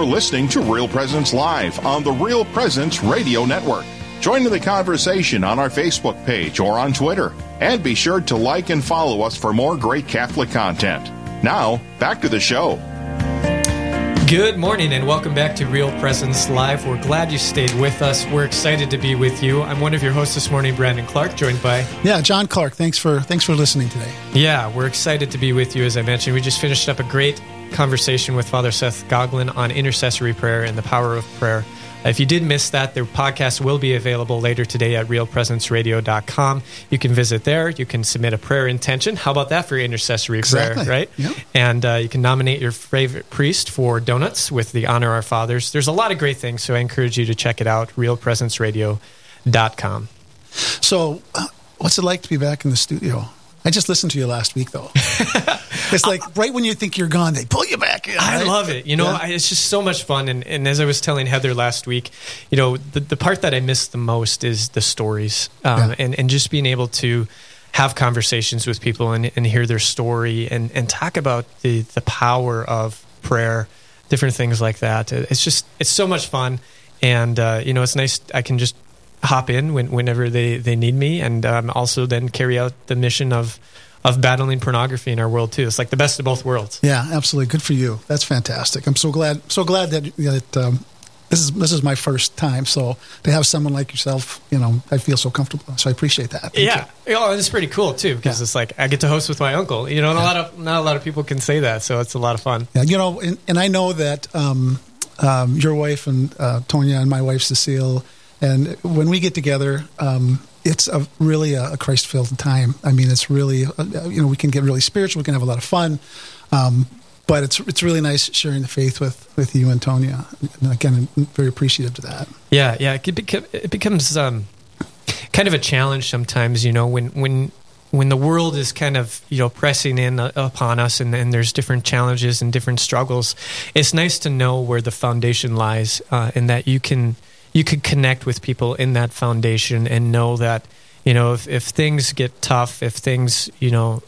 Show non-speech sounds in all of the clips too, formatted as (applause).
You're listening to Real Presence Live on the Real Presence Radio Network. Join in the conversation on our Facebook page or on Twitter. And be sure to like and follow us for more great Catholic content. Now, back to the show. Good morning and welcome back to Real Presence Live. We're glad you stayed with us. We're excited to be with you. I'm one of your hosts this morning, Brandon Clark, joined by Yeah, John Clark. Thanks for thanks for listening today. Yeah, we're excited to be with you as I mentioned. We just finished up a great conversation with Father Seth Goglin on intercessory prayer and the power of prayer. If you did miss that, the podcast will be available later today at realpresenceradio.com. You can visit there. You can submit a prayer intention. How about that for intercessory Exactly. prayer, right? Yep. And uh, you can nominate your favorite priest for donuts with the Honor Our Fathers. There's a lot of great things, so I encourage you to check it out, realpresenceradio.com. So, uh, what's it like to be back in the studio? I just listened to you last week, though. (laughs) it's like right when you think you're gone, they pull you back in. I right? love it. You know, Yeah. I, it's just so much fun. And, and as I was telling Heather last week, you know, the, the part that I miss the most is the stories um, Yeah. and, and just being able to have conversations with people and, and hear their story and, and talk about the, the power of prayer, different things like that. It's just, it's so much fun. And, uh, you know, it's nice. I can just hop in when, whenever they, they need me and um, also then carry out the mission of, of battling pornography in our world too. It's like the best of both worlds. Yeah, absolutely. Good for you. That's fantastic. I'm so glad. So glad that that um, this is this is my first time. So to have someone like yourself, you know, I feel so comfortable. So I appreciate that. Thank yeah, you. Oh, it's pretty cool too because Yeah. it's like I get to host with my uncle. You know, and a lot of not a lot of people can say that, so it's a lot of fun. Yeah, you know, and, and I know that um, um, your wife and uh, Tonya and my wife Cecile, and when we get together, um, it's a really a, a Christ-filled time. I mean, it's really uh, you know we can get really spiritual, we can have a lot of fun, um, but it's it's really nice sharing the faith with with you and Tonya. And again, I'm very appreciative to that. Yeah, yeah, it, it becomes um, kind of a challenge sometimes. You know, when when when the world is kind of you know pressing in uh, upon us, and, and there's different challenges and different struggles. It's nice to know where the foundation lies, uh, and that you can you could connect with people in that foundation and know that you know if, if things get tough, if things you know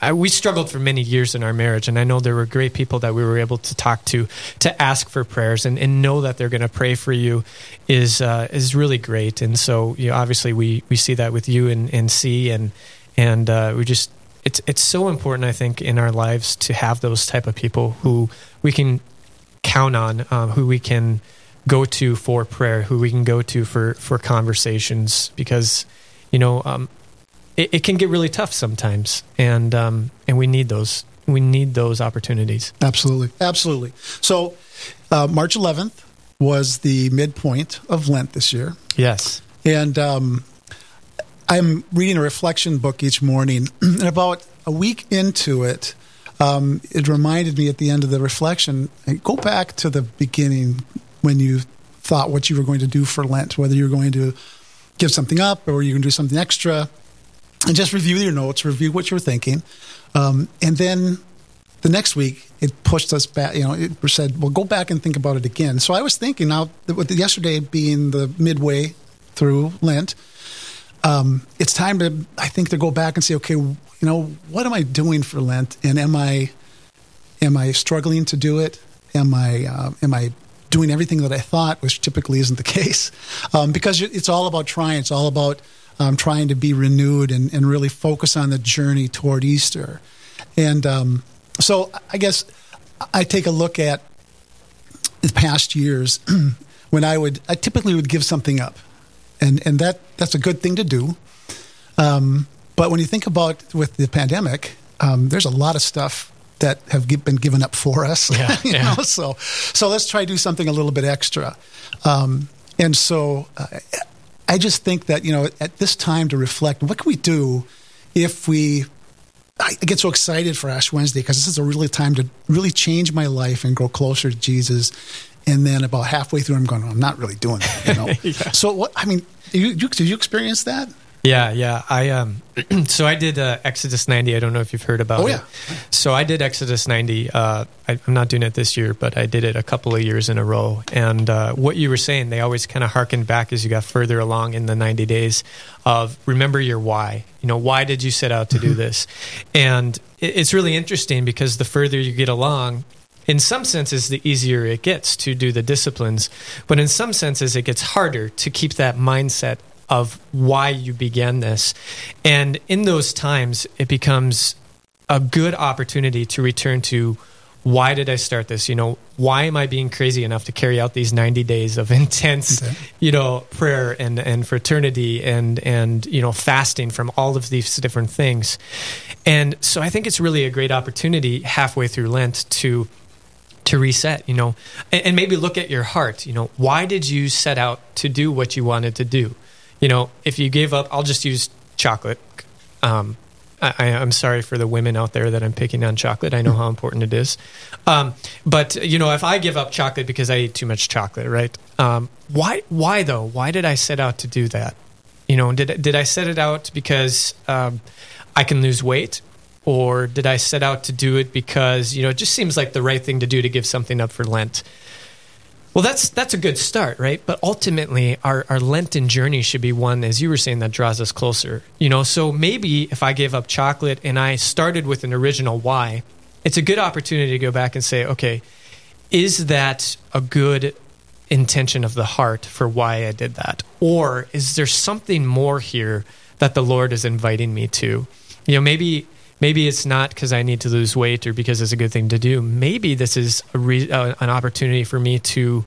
I, we struggled for many years in our marriage, and I know there were great people that we were able to talk to to ask for prayers and, and know that they're going to pray for you is uh, is really great. And so, you know, obviously, we, we see that with you and, and see and and uh, we just it's it's so important, I think, in our lives to have those type of people who we can count on, um, who we can go to for prayer, who we can go to for for conversations, because you know. Um, it, it can get really tough sometimes, and um, and we need those we need those opportunities. Absolutely, absolutely. So, uh, March 11th was the midpoint of Lent this year. Yes. And um, I'm reading a reflection book each morning. (clears throat) and about a week into it, um, it reminded me at the end of the reflection go back to the beginning when you thought what you were going to do for Lent, whether you were going to give something up or you're going to do something extra. And just review your notes, review what you're thinking. Um, and then the next week, it pushed us back. You know, it said, "Well, go back and think about it again." So I was thinking now, with yesterday being the midway through Lent, um, it's time to, I think, to go back and say, okay, you know, what am I doing for Lent, and am I, am I struggling to do it? Am I, uh, am I doing everything that I thought, which typically isn't the (laughs) case, um, because it's all about trying. It's all about um, trying to be renewed and, and really focus on the journey toward Easter. And um, so I guess I take a look at the past years (clears throat) when I would, I typically would give something up. And, and that, that's a good thing to do. Um, but when you think about with the pandemic, um, there's a lot of stuff that have been given up for us. (laughs) Yeah, you yeah. know? So, so let's try to do something a little bit extra. Um, and so uh, I just think that, you know, at this time to reflect, what can we do if we I get so excited for Ash Wednesday because this is a really time to really change my life and grow closer to Jesus. And then about halfway through, I'm going, I'm not really doing that. You know. (laughs) Yeah. So what? I mean, you, you, did you experience that? Yeah, yeah. I um, (clears throat) so I did uh, Exodus ninety. I don't know if you've heard about Oh, it. yeah. So I did Exodus ninety. Uh, I, I'm not doing it this year, but I did it a couple of years in a row. And uh, what you were saying, they always kind of harkened back as you got further along in the ninety days of remember your why. You know, why did you set out to do this? And it, it's really interesting because the further you get along, in some senses, the easier it gets to do the disciplines. But in some senses, it gets harder to keep that mindset of why you began this. And in those times, it becomes a good opportunity to return to why did I start this? You know, why am I being crazy enough to carry out these 90 days of (laughs) intense, okay. you know, prayer and, and fraternity and, and, you know, fasting from all of these different things. And so I think it's really a great opportunity halfway through Lent to, to reset, you know, and, and maybe look at your heart. You know, why did you set out to do what you wanted to do? You know, if you gave up, I'll just use chocolate. Um, I, am sorry for the women out there that I'm picking on chocolate. I know how important it is. Um, but you know, if I give up chocolate because I eat too much chocolate, right? Um, why? Why though? Why did I set out to do that? You know, did did I set it out because um, I can lose weight, or did I set out to do it because you know it just seems like the right thing to do to give something up for Lent? Well, that's that's a good start, right? But ultimately, our, our Lenten journey should be one, as you were saying, that draws us closer. You know, so maybe if I gave up chocolate and I started with an original why, it's a good opportunity to go back and say, okay, is that a good intention of the heart for why I did that? Or is there something more here that the Lord is inviting me to? You know, maybe maybe it's not because I need to lose weight or because it's a good thing to do. Maybe this is re- uh, an opportunity for me to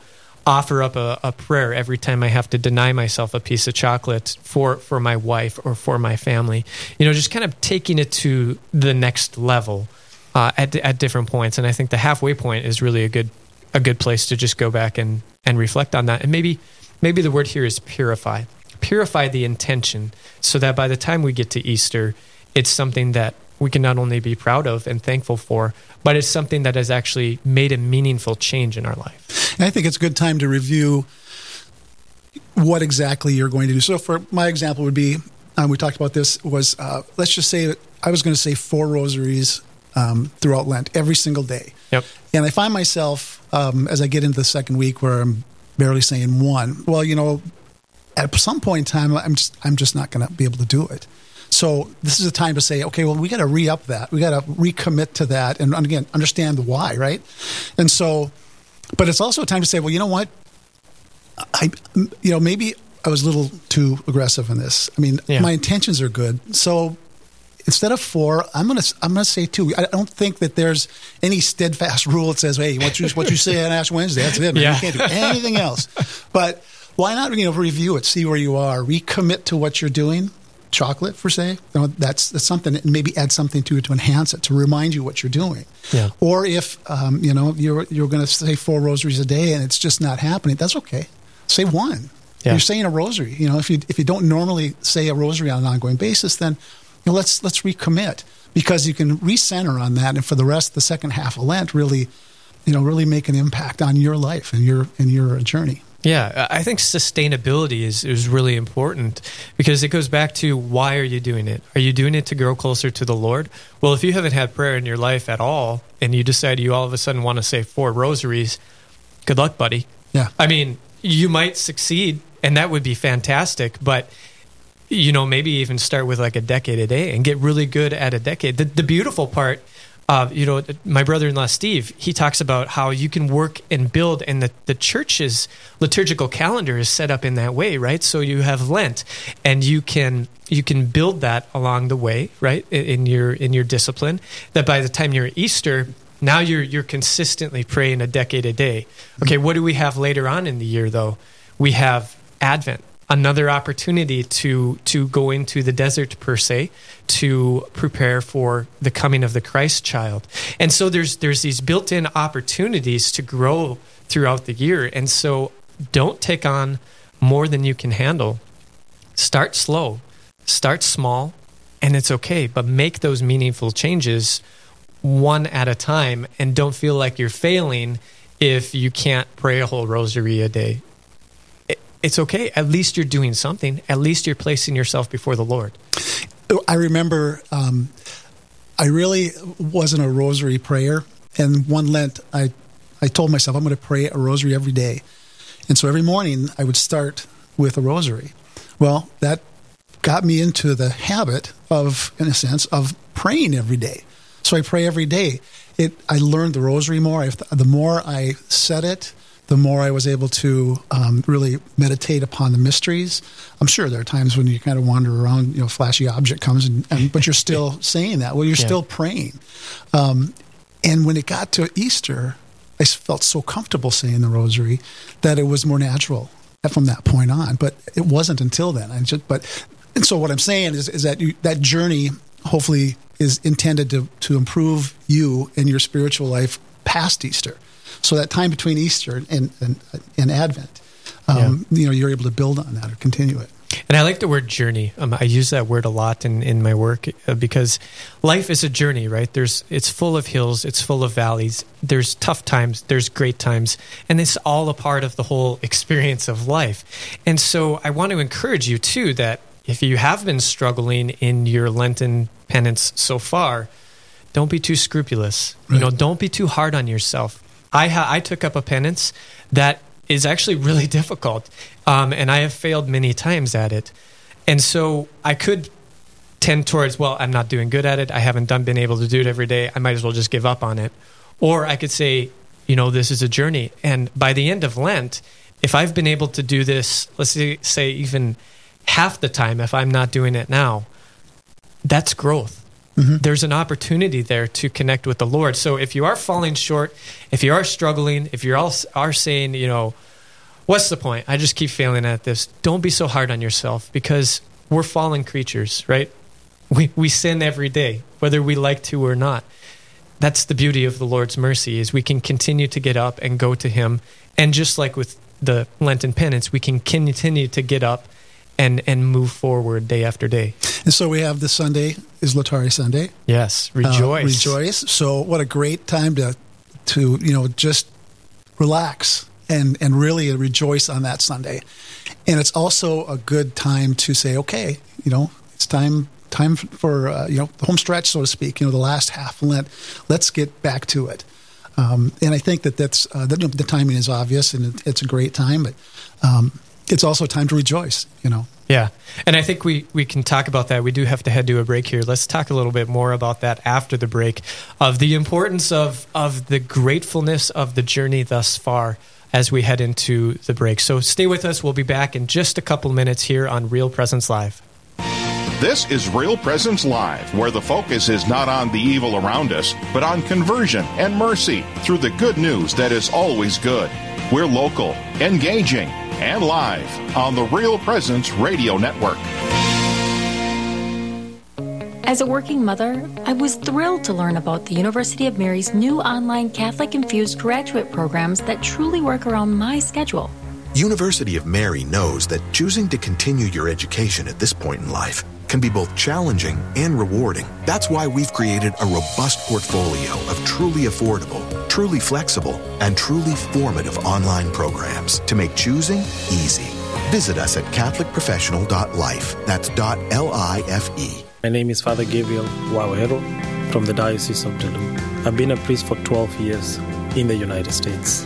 offer up a, a, prayer every time I have to deny myself a piece of chocolate for, for my wife or for my family. You know, just kind of taking it to the next level uh, at, at different points. And I think the halfway point is really a good a good place to just go back and, and reflect on that. And maybe maybe the word here is purify. Purify the intention so that by the time we get to Easter, it's something that we can not only be proud of and thankful for, but it's something that has actually made a meaningful change in our life. And I think it's a good time to review what exactly you're going to do. So, for my example, would be um, we talked about this was uh, let's just say that I was going to say four rosaries um, throughout Lent every single day. Yep. And I find myself um, as I get into the second week where I'm barely saying one. Well, you know, at some point in time, I'm just I'm just not going to be able to do it. So this is a time to say, okay, well, we got to re up that. We got to recommit to that. And again, understand the why, right? And so, but it's also a time to say, well, you know what? I, you know, maybe I was a little too aggressive in this. I mean, yeah. my intentions are good. So instead of four, I'm gonna I'm gonna say two. I don't think that there's any steadfast (laughs) rule that says, hey, what you what you say on Ash Wednesday, that's it. Man. Yeah. You can't do anything else. But why not you know review it, see where you are, recommit to what you're doing, chocolate for say you know, that's, that's something and maybe add something to it to enhance it to remind you what you're doing. Yeah. or if um, you know you're you're going to say four rosaries a day and it's just not happening that's okay. Say one. Yeah. you're saying a rosary. You know if you if you don't normally say a rosary on an ongoing basis then you know, let's let's recommit. Because you can recenter on that and for the rest the second half of lent really you know really make an impact on your life and your and your journey yeah, I think sustainability is, is really important because it goes back to why are you doing it? Are you doing it to grow closer to the Lord? Well, if you haven't had prayer in your life at all and you decide you all of a sudden want to say four rosaries, good luck, buddy. Yeah. I mean, you might succeed and that would be fantastic, but you know, maybe even start with like a decade a day and get really good at a decade. The, the beautiful part uh, you know, my brother-in-law Steve, he talks about how you can work and build, and the, the church's liturgical calendar is set up in that way, right? So you have Lent, and you can you can build that along the way, right, in, in your in your discipline. That by the time you're at Easter, now you're you're consistently praying a decade a day. Okay, what do we have later on in the year though? We have Advent another opportunity to to go into the desert per se to prepare for the coming of the Christ child. And so there's there's these built-in opportunities to grow throughout the year. And so don't take on more than you can handle. Start slow. Start small and it's okay, but make those meaningful changes one at a time and don't feel like you're failing if you can't pray a whole rosary a day it's okay. At least you're doing something. At least you're placing yourself before the Lord. I remember um, I really wasn't a rosary prayer. And one Lent, I, I told myself I'm going to pray a rosary every day. And so every morning I would start with a rosary. Well, that got me into the habit of, in a sense, of praying every day. So I pray every day. it I learned the rosary more. I, the more I said it, the more I was able to um, really meditate upon the mysteries. I'm sure there are times when you kind of wander around, you know, flashy object comes, and, and but you're still (laughs) saying that. Well, you're Yeah. still praying. Um, and when it got to Easter, I felt so comfortable saying the rosary that it was more natural from that point on. But it wasn't until then. I just, but and so what I'm saying is, is that you, that journey hopefully is intended to to improve you and your spiritual life past Easter. So that time between Easter and and, and Advent, um, you know, you're able to build on that or continue it. And I like the word journey. Um, I use that word a lot in, in my work uh, because life is a journey, right? There's it's full of hills, it's full of valleys. There's tough times, there's great times, and it's all a part of the whole experience of life. And so I want to encourage you too that if you have been struggling in your Lenten penance so far, don't be too scrupulous. You know, don't be too hard on yourself. I ha- I took up a penance that is actually really (laughs) difficult, um, and I have failed many times at it. And so I could tend towards, well, I'm not doing good at it. I haven't done been able to do it every day. I might as well just give up on it. Or I could say, you know, this is a journey, and by the end of Lent, if I've been able to do this, let's say, say even half the time, if I'm not doing it now, that's growth Mm-hmm. there's an opportunity there to connect with the Lord. So if you are falling short, if you are struggling, if you are are saying, you know, what's the point? I just keep failing at this. Don't be so hard on yourself because we're fallen creatures, right? We we sin every day, whether we like to or not. That's the beauty of the Lord's mercy is we can continue to get up and go to him and just like with the Lenten penance, we can continue to get up and and move forward day after day. And so we have this Sunday is Laetare Sunday. Yes, Uh, rejoice. rejoice. So what a great time to to you know just relax and and really rejoice on that Sunday. And it's also a good time to say, okay, you know, it's time time for uh, you know the home stretch, so to speak. You know, the last half Lent. Let's get back to it. Um, and I think that that's uh, the, the timing is obvious, and it, it's a great time, but um, it's also time to rejoice. You know. Yeah. And I think we, we can talk about that. We do have to head to a break here. Let's talk a little bit more about that after the break of the importance of, of the gratefulness of the journey thus far as we head into the break. So stay with us. We'll be back in just a couple minutes here on Real Presence Live. This is Real Presence Live, where the focus is not on the evil around us, but on conversion and mercy through the good news that is always good. We're local, engaging, and live on the Real Presence Radio Network. As a working mother, I was thrilled to learn about the University of Mary's new online Catholic infused graduate programs that truly work around my schedule. University of Mary knows that choosing to continue your education at this point in life can be both challenging and rewarding. That's why we've created a robust portfolio of truly affordable, truly flexible, and truly formative online programs to make choosing easy. Visit us at catholicprofessional.life. That's .L-I-F-E. My name is Father Gabriel Wawero from the Diocese of Duluth. I've been a priest for 12 years in the United States.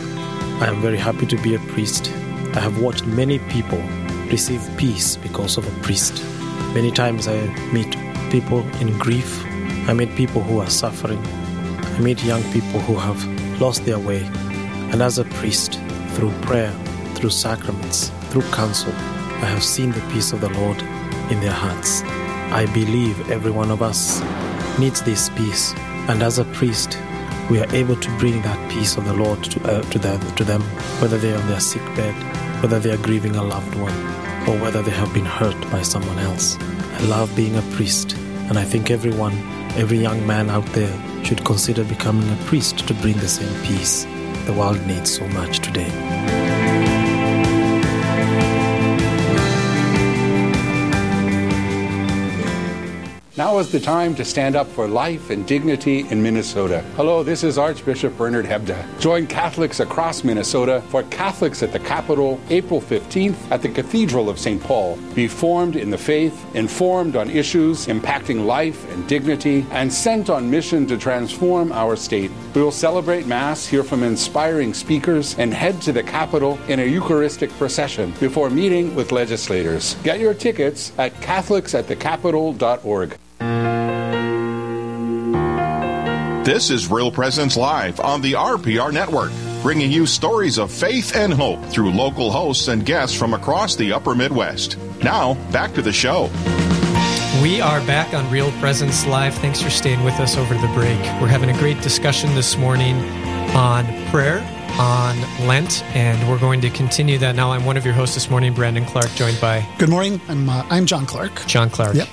I am very happy to be a priest. I have watched many people receive peace because of a priest. Many times I meet people in grief. I meet people who are suffering. I meet young people who have lost their way. And as a priest, through prayer, through sacraments, through counsel, I have seen the peace of the Lord in their hearts. I believe every one of us needs this peace. And as a priest, we are able to bring that peace of the Lord to, uh, to, them, to them, whether they are on their sick bed, whether they are grieving a loved one, or whether they have been hurt by someone else. I love being a priest, and I think everyone, every young man out there, should consider becoming a priest to bring the same peace the world needs so much today. Now is the time to stand up for life and dignity in Minnesota. Hello, this is Archbishop Bernard Hebda. Join Catholics across Minnesota for Catholics at the Capitol April 15th at the Cathedral of St. Paul. Be formed in the faith, informed on issues impacting life and dignity, and sent on mission to transform our state. We will celebrate Mass, hear from inspiring speakers, and head to the Capitol in a Eucharistic procession before meeting with legislators. Get your tickets at CatholicsAtTheCapitol.org. This is Real Presence Live on the RPR Network, bringing you stories of faith and hope through local hosts and guests from across the upper Midwest. Now, back to the show. We are back on Real Presence Live. Thanks for staying with us over the break. We're having a great discussion this morning on prayer, on Lent, and we're going to continue that now. I'm one of your hosts this morning, Brandon Clark, joined by. Good morning. I'm uh, I'm John Clark. John Clark. Yep.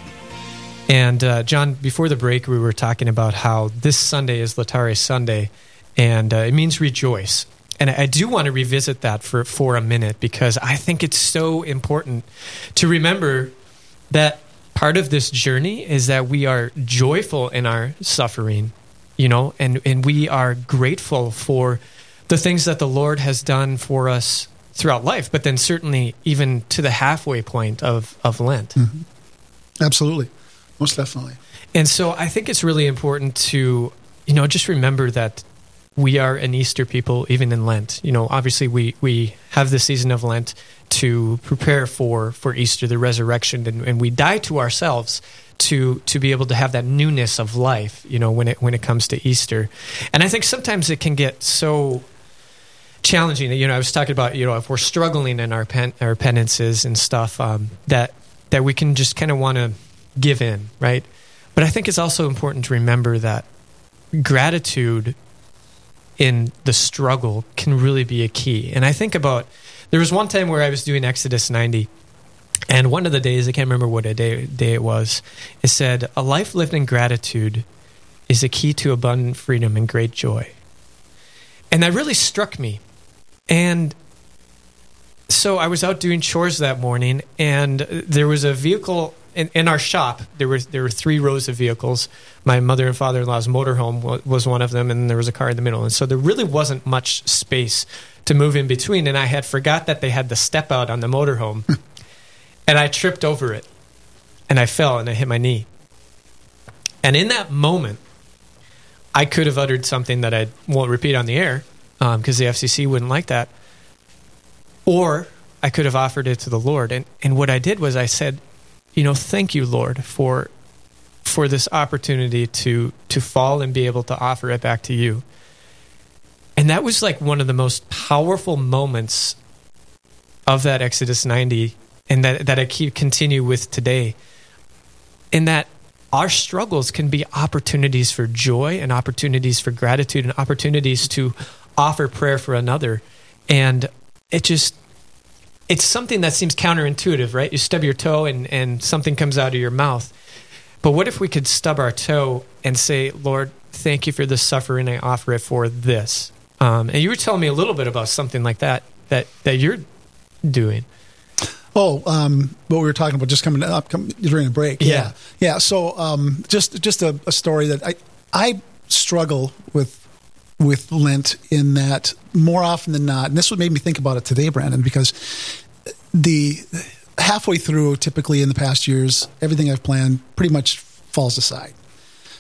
And uh, John, before the break, we were talking about how this Sunday is Laetare Sunday, and uh, it means rejoice. And I do want to revisit that for, for a minute because I think it's so important to remember that part of this journey is that we are joyful in our suffering, you know, and, and we are grateful for the things that the Lord has done for us throughout life, but then certainly even to the halfway point of, of Lent. Mm-hmm. Absolutely. Most definitely. And so I think it's really important to, you know, just remember that we are an Easter people, even in Lent. You know, obviously we, we have the season of Lent to prepare for, for Easter, the resurrection, and, and we die to ourselves to to be able to have that newness of life, you know, when it when it comes to Easter. And I think sometimes it can get so challenging. You know, I was talking about, you know, if we're struggling in our pen, our penances and stuff, um, that that we can just kind of want to give in, right? But I think it's also important to remember that gratitude in the struggle can really be a key. And I think about there was one time where I was doing Exodus 90, and one of the days, I can't remember what a day, day it was, it said, A life lived in gratitude is a key to abundant freedom and great joy. And that really struck me. And so I was out doing chores that morning, and there was a vehicle in, in, our shop, there were there were three rows of vehicles. My mother and father in law's motorhome was one of them, and there was a car in the middle. And so there really wasn't much space to move in between. And I had forgot that they had the step out on the motorhome, (laughs) and I tripped over it, and I fell and I hit my knee. And in that moment, I could have uttered something that I won't repeat on the air because um, the FCC wouldn't like that, or I could have offered it to the Lord. And and what I did was I said you know, thank you, Lord, for for this opportunity to to fall and be able to offer it back to you. And that was like one of the most powerful moments of that Exodus 90 and that that I keep continue with today. In that our struggles can be opportunities for joy and opportunities for gratitude and opportunities to offer prayer for another. And it just it's something that seems counterintuitive, right? You stub your toe and, and something comes out of your mouth. But what if we could stub our toe and say, Lord, thank you for the suffering. I offer it for this. Um, and you were telling me a little bit about something like that that, that you're doing. Oh, um, what we were talking about just coming up coming, during the break. Yeah, yeah. yeah. So um, just just a, a story that I I struggle with with Lent in that more often than not, and this what made me think about it today, Brandon, because the halfway through, typically in the past years, everything I've planned pretty much falls aside.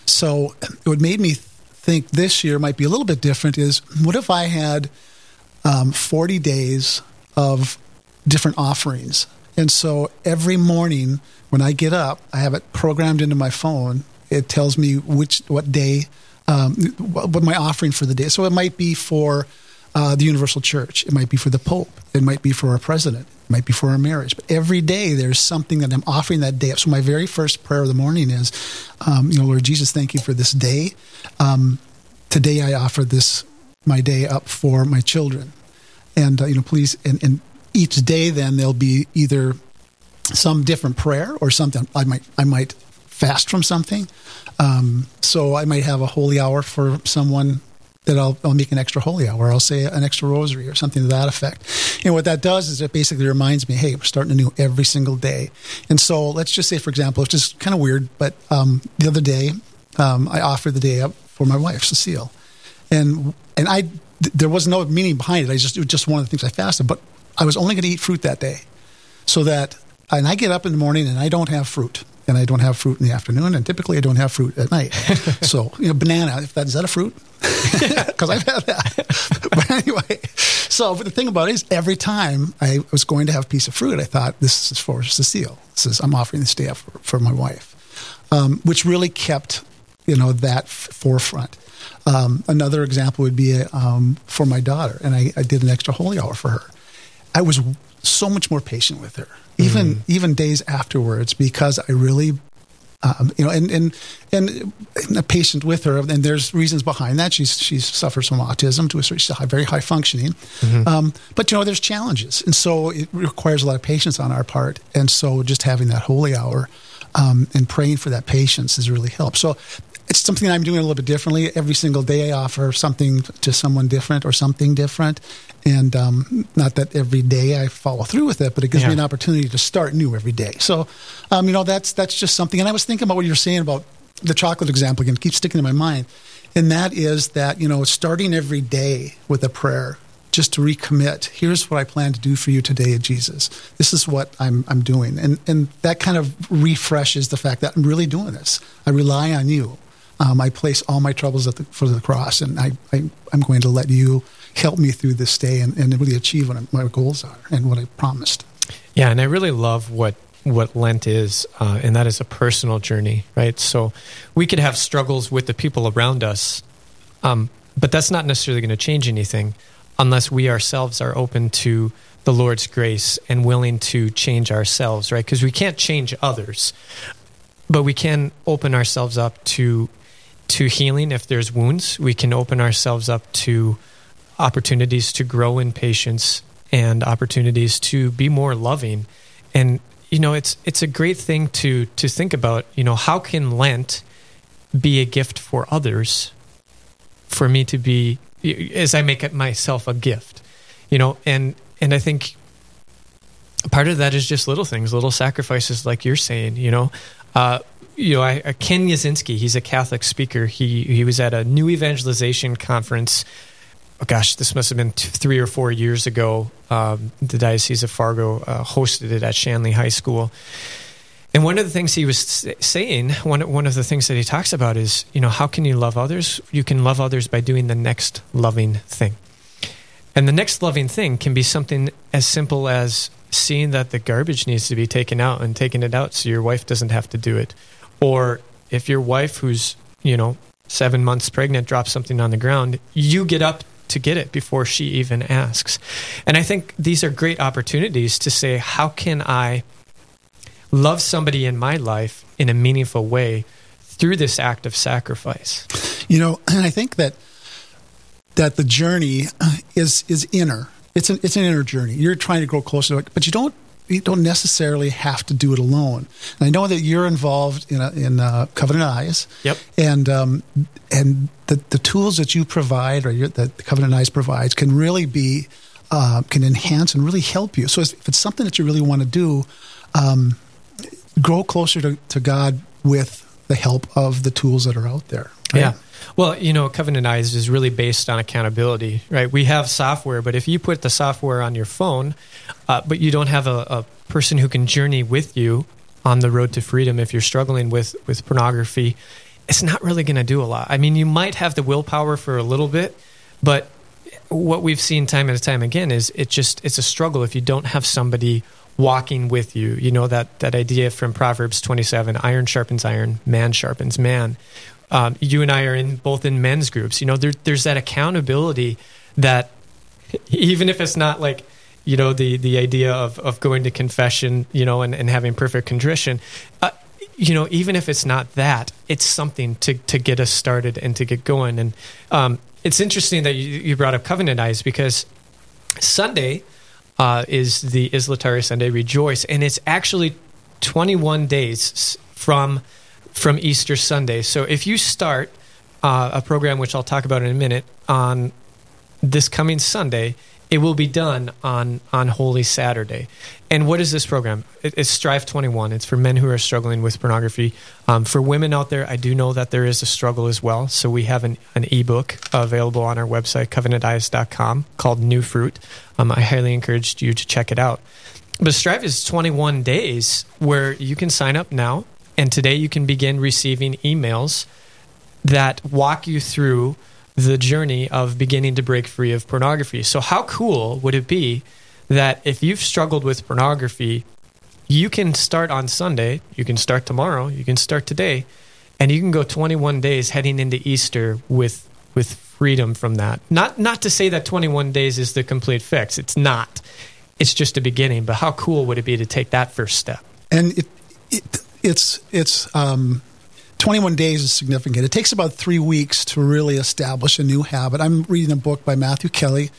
So what made me think this year might be a little bit different is what if I had um, 40 days of different offerings? And so every morning when I get up, I have it programmed into my phone. It tells me which what day, um, what my offering for the day. So it might be for uh, the Universal Church. It might be for the Pope. It might be for our president. Might be for our marriage. But every day there's something that I'm offering that day. Up. So my very first prayer of the morning is, um, you know, Lord Jesus, thank you for this day. Um, today I offer this my day up for my children, and uh, you know, please, and, and each day then there'll be either some different prayer or something. I might I might fast from something. Um, so I might have a holy hour for someone that I'll, I'll make an extra holy hour. I'll say an extra rosary or something to that effect. And what that does is it basically reminds me, hey, we're starting anew every single day. And so let's just say, for example, it's just kind of weird, but um, the other day um, I offered the day up for my wife, Cecile, and and I there was no meaning behind it. I just it was just one of the things I fasted, but I was only going to eat fruit that day, so that and I get up in the morning and I don't have fruit and I don't have fruit in the afternoon, and typically I don't have fruit at night. (laughs) so, you know, banana, if that is that a fruit? (laughs) (laughs) Because I've had that. but anyway, so but the thing about it is, every time I was going to have a piece of fruit, I thought this is for Cecile. This is I'm offering this day up for, for my wife, um, which really kept you know that f- forefront. Um, another example would be um, for my daughter, and I, I, did an extra holy hour for her. I was so much more patient with her, even mm. even days afterwards, because I really um, you know, and, and and and patient with her, and there's reasons behind that. She's she suffers from autism to a she's high, very high functioning, mm-hmm. um, but you know, there's challenges, and so it requires a lot of patience on our part. And so, just having that holy hour um, and praying for that patience has really helped. So it's something I'm doing a little bit differently. Every single day, I offer something to someone different or something different. And um, not that every day I follow through with it, but it gives yeah. me an opportunity to start new every day. So, um, you know, that's that's just something. And I was thinking about what you were saying about the chocolate example again, keeps sticking in my mind. And that is that, you know, starting every day with a prayer just to recommit. Here's what I plan to do for you today, Jesus. This is what I'm, I'm doing. And, and that kind of refreshes the fact that I'm really doing this. I rely on you. Um, I place all my troubles at the foot of the cross, and I, I, am going to let you help me through this day and, and really achieve what my goals are and what I promised. Yeah, and I really love what what Lent is, uh, and that is a personal journey, right? So we could have struggles with the people around us, um, but that's not necessarily going to change anything unless we ourselves are open to the Lord's grace and willing to change ourselves, right? Because we can't change others, but we can open ourselves up to to healing if there's wounds. We can open ourselves up to opportunities to grow in patience and opportunities to be more loving. And you know, it's it's a great thing to to think about. You know, how can Lent be a gift for others? For me to be, as I make it myself a gift, you know, and and I think part of that is just little things, little sacrifices, like you're saying. You know, uh, you know, I, uh, Ken Yasinski, he's a Catholic speaker. He he was at a new evangelization conference. Oh gosh, this must have been two, three or four years ago. Um, the Diocese of Fargo uh, hosted it at Shanley High School. And one of the things he was saying, one one of the things that he talks about is, you know, how can you love others? You can love others by doing the next loving thing. And the next loving thing can be something as simple as seeing that the garbage needs to be taken out and taking it out so your wife doesn't have to do it or if your wife, who's, you know, seven months pregnant, drops something on the ground, you get up to get it before she even asks. And I think these are great opportunities to say, how can I love somebody in my life in a meaningful way through this act of sacrifice? You know, and (clears throat) I think that that the journey uh, is is inner. It's an it's an inner journey. You're trying to grow closer to but you don't you don't necessarily have to do it alone. And I know that you're involved in a, in uh, Covenant Eyes. Yep. And um, and the the tools that you provide or your, that Covenant Eyes provides can really be uh, can enhance and really help you. So if it's something that you really want to do, um, grow closer to, to God with the help of the tools that are out there. Right? Yeah. Well, you know, Covenant Eyes is really based on accountability, right? We have software, but if you put the software on your phone, uh, but you don't have a, a person who can journey with you on the road to freedom, if you're struggling with with pornography, it's not really going to do a lot. I mean, you might have the willpower for a little bit, but what we've seen time and time again is it just it's a struggle if you don't have somebody walking with you. You know that that idea from Proverbs 27, iron sharpens iron, man sharpens man um, you and I are in both in men's groups. You know, there, there's that accountability that even if it's not like you know the the idea of of going to confession, you know, and, and having perfect contrition. Uh, you know, even if it's not that, it's something to to get us started and to get going. And um, it's interesting that you, you brought up covenant eyes because Sunday uh, is the Is Laetare Sunday Rejoice, and it's actually 21 days from from Easter Sunday. So if you start uh, a program, which I'll talk about in a minute, on this coming Sunday, it will be done on on Holy Saturday. And what is this program? It, it's Strive 21. It's for men who are struggling with pornography. Um, for women out there, I do know that there is a struggle as well. So we have an, an ebook available on our website, covenanteyes.com, called New Fruit. Um, I highly encourage you to check it out. But Strive is 21 days where you can sign up now and today you can begin receiving emails that walk you through the journey of beginning to break free of pornography. So, how cool would it be that if you've struggled with pornography, you can start on Sunday, you can start tomorrow, you can start today, and you can go 21 days heading into Easter with with freedom from that. Not not to say that 21 days is the complete fix. It's not. It's just a beginning. But how cool would it be to take that first step? And it, it it's it's um, 21 days is significant. It takes about three weeks to really establish a new habit. I'm reading a book by Matthew Kelly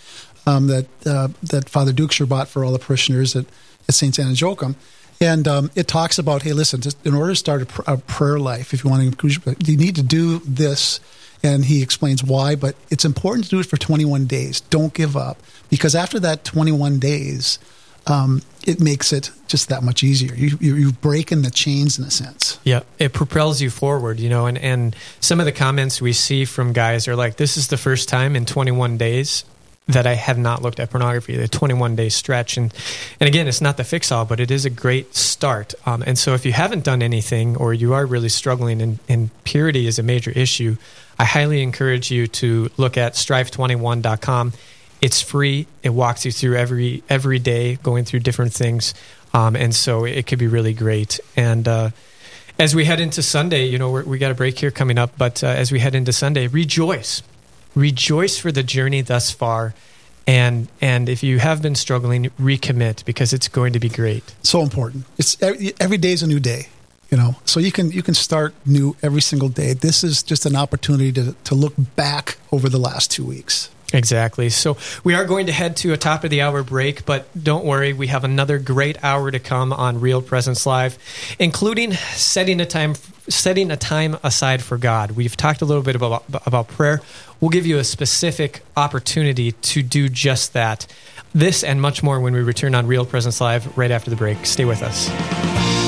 um, that uh, that Father Dukeshire bought for all the parishioners at, at St. Anna Joachim. And um, it talks about, hey, listen, in order to start a, pr- a prayer life, if you want to increase, you need to do this. And he explains why, but it's important to do it for 21 days. Don't give up because after that 21 days, um, it makes it just that much easier. You, you, you break in the chains in a sense. Yeah, it propels you forward, you know. And, and some of the comments we see from guys are like, this is the first time in 21 days that I have not looked at pornography, the 21 day stretch. And, and again, it's not the fix all, but it is a great start. Um, and so if you haven't done anything or you are really struggling and, and purity is a major issue, I highly encourage you to look at strive21.com. It's free. It walks you through every every day, going through different things, um, and so it could be really great. And uh, as we head into Sunday, you know, we got a break here coming up, but uh, as we head into Sunday, rejoice. Rejoice for the journey thus far. And and if you have been struggling recommit because it's going to be great. So important. It's every, every day is a new day you know? So you can you can start new every single day. This is just an opportunity to to look back over the last two weeks Exactly. So we are going to head to a top of the hour break, but don't worry, we have another great hour to come on Real Presence Live, including setting a time setting a time aside for God. We've talked a little bit about about prayer. We'll give you a specific opportunity to do just that. This and much more when we return on Real Presence Live right after the break. Stay with us.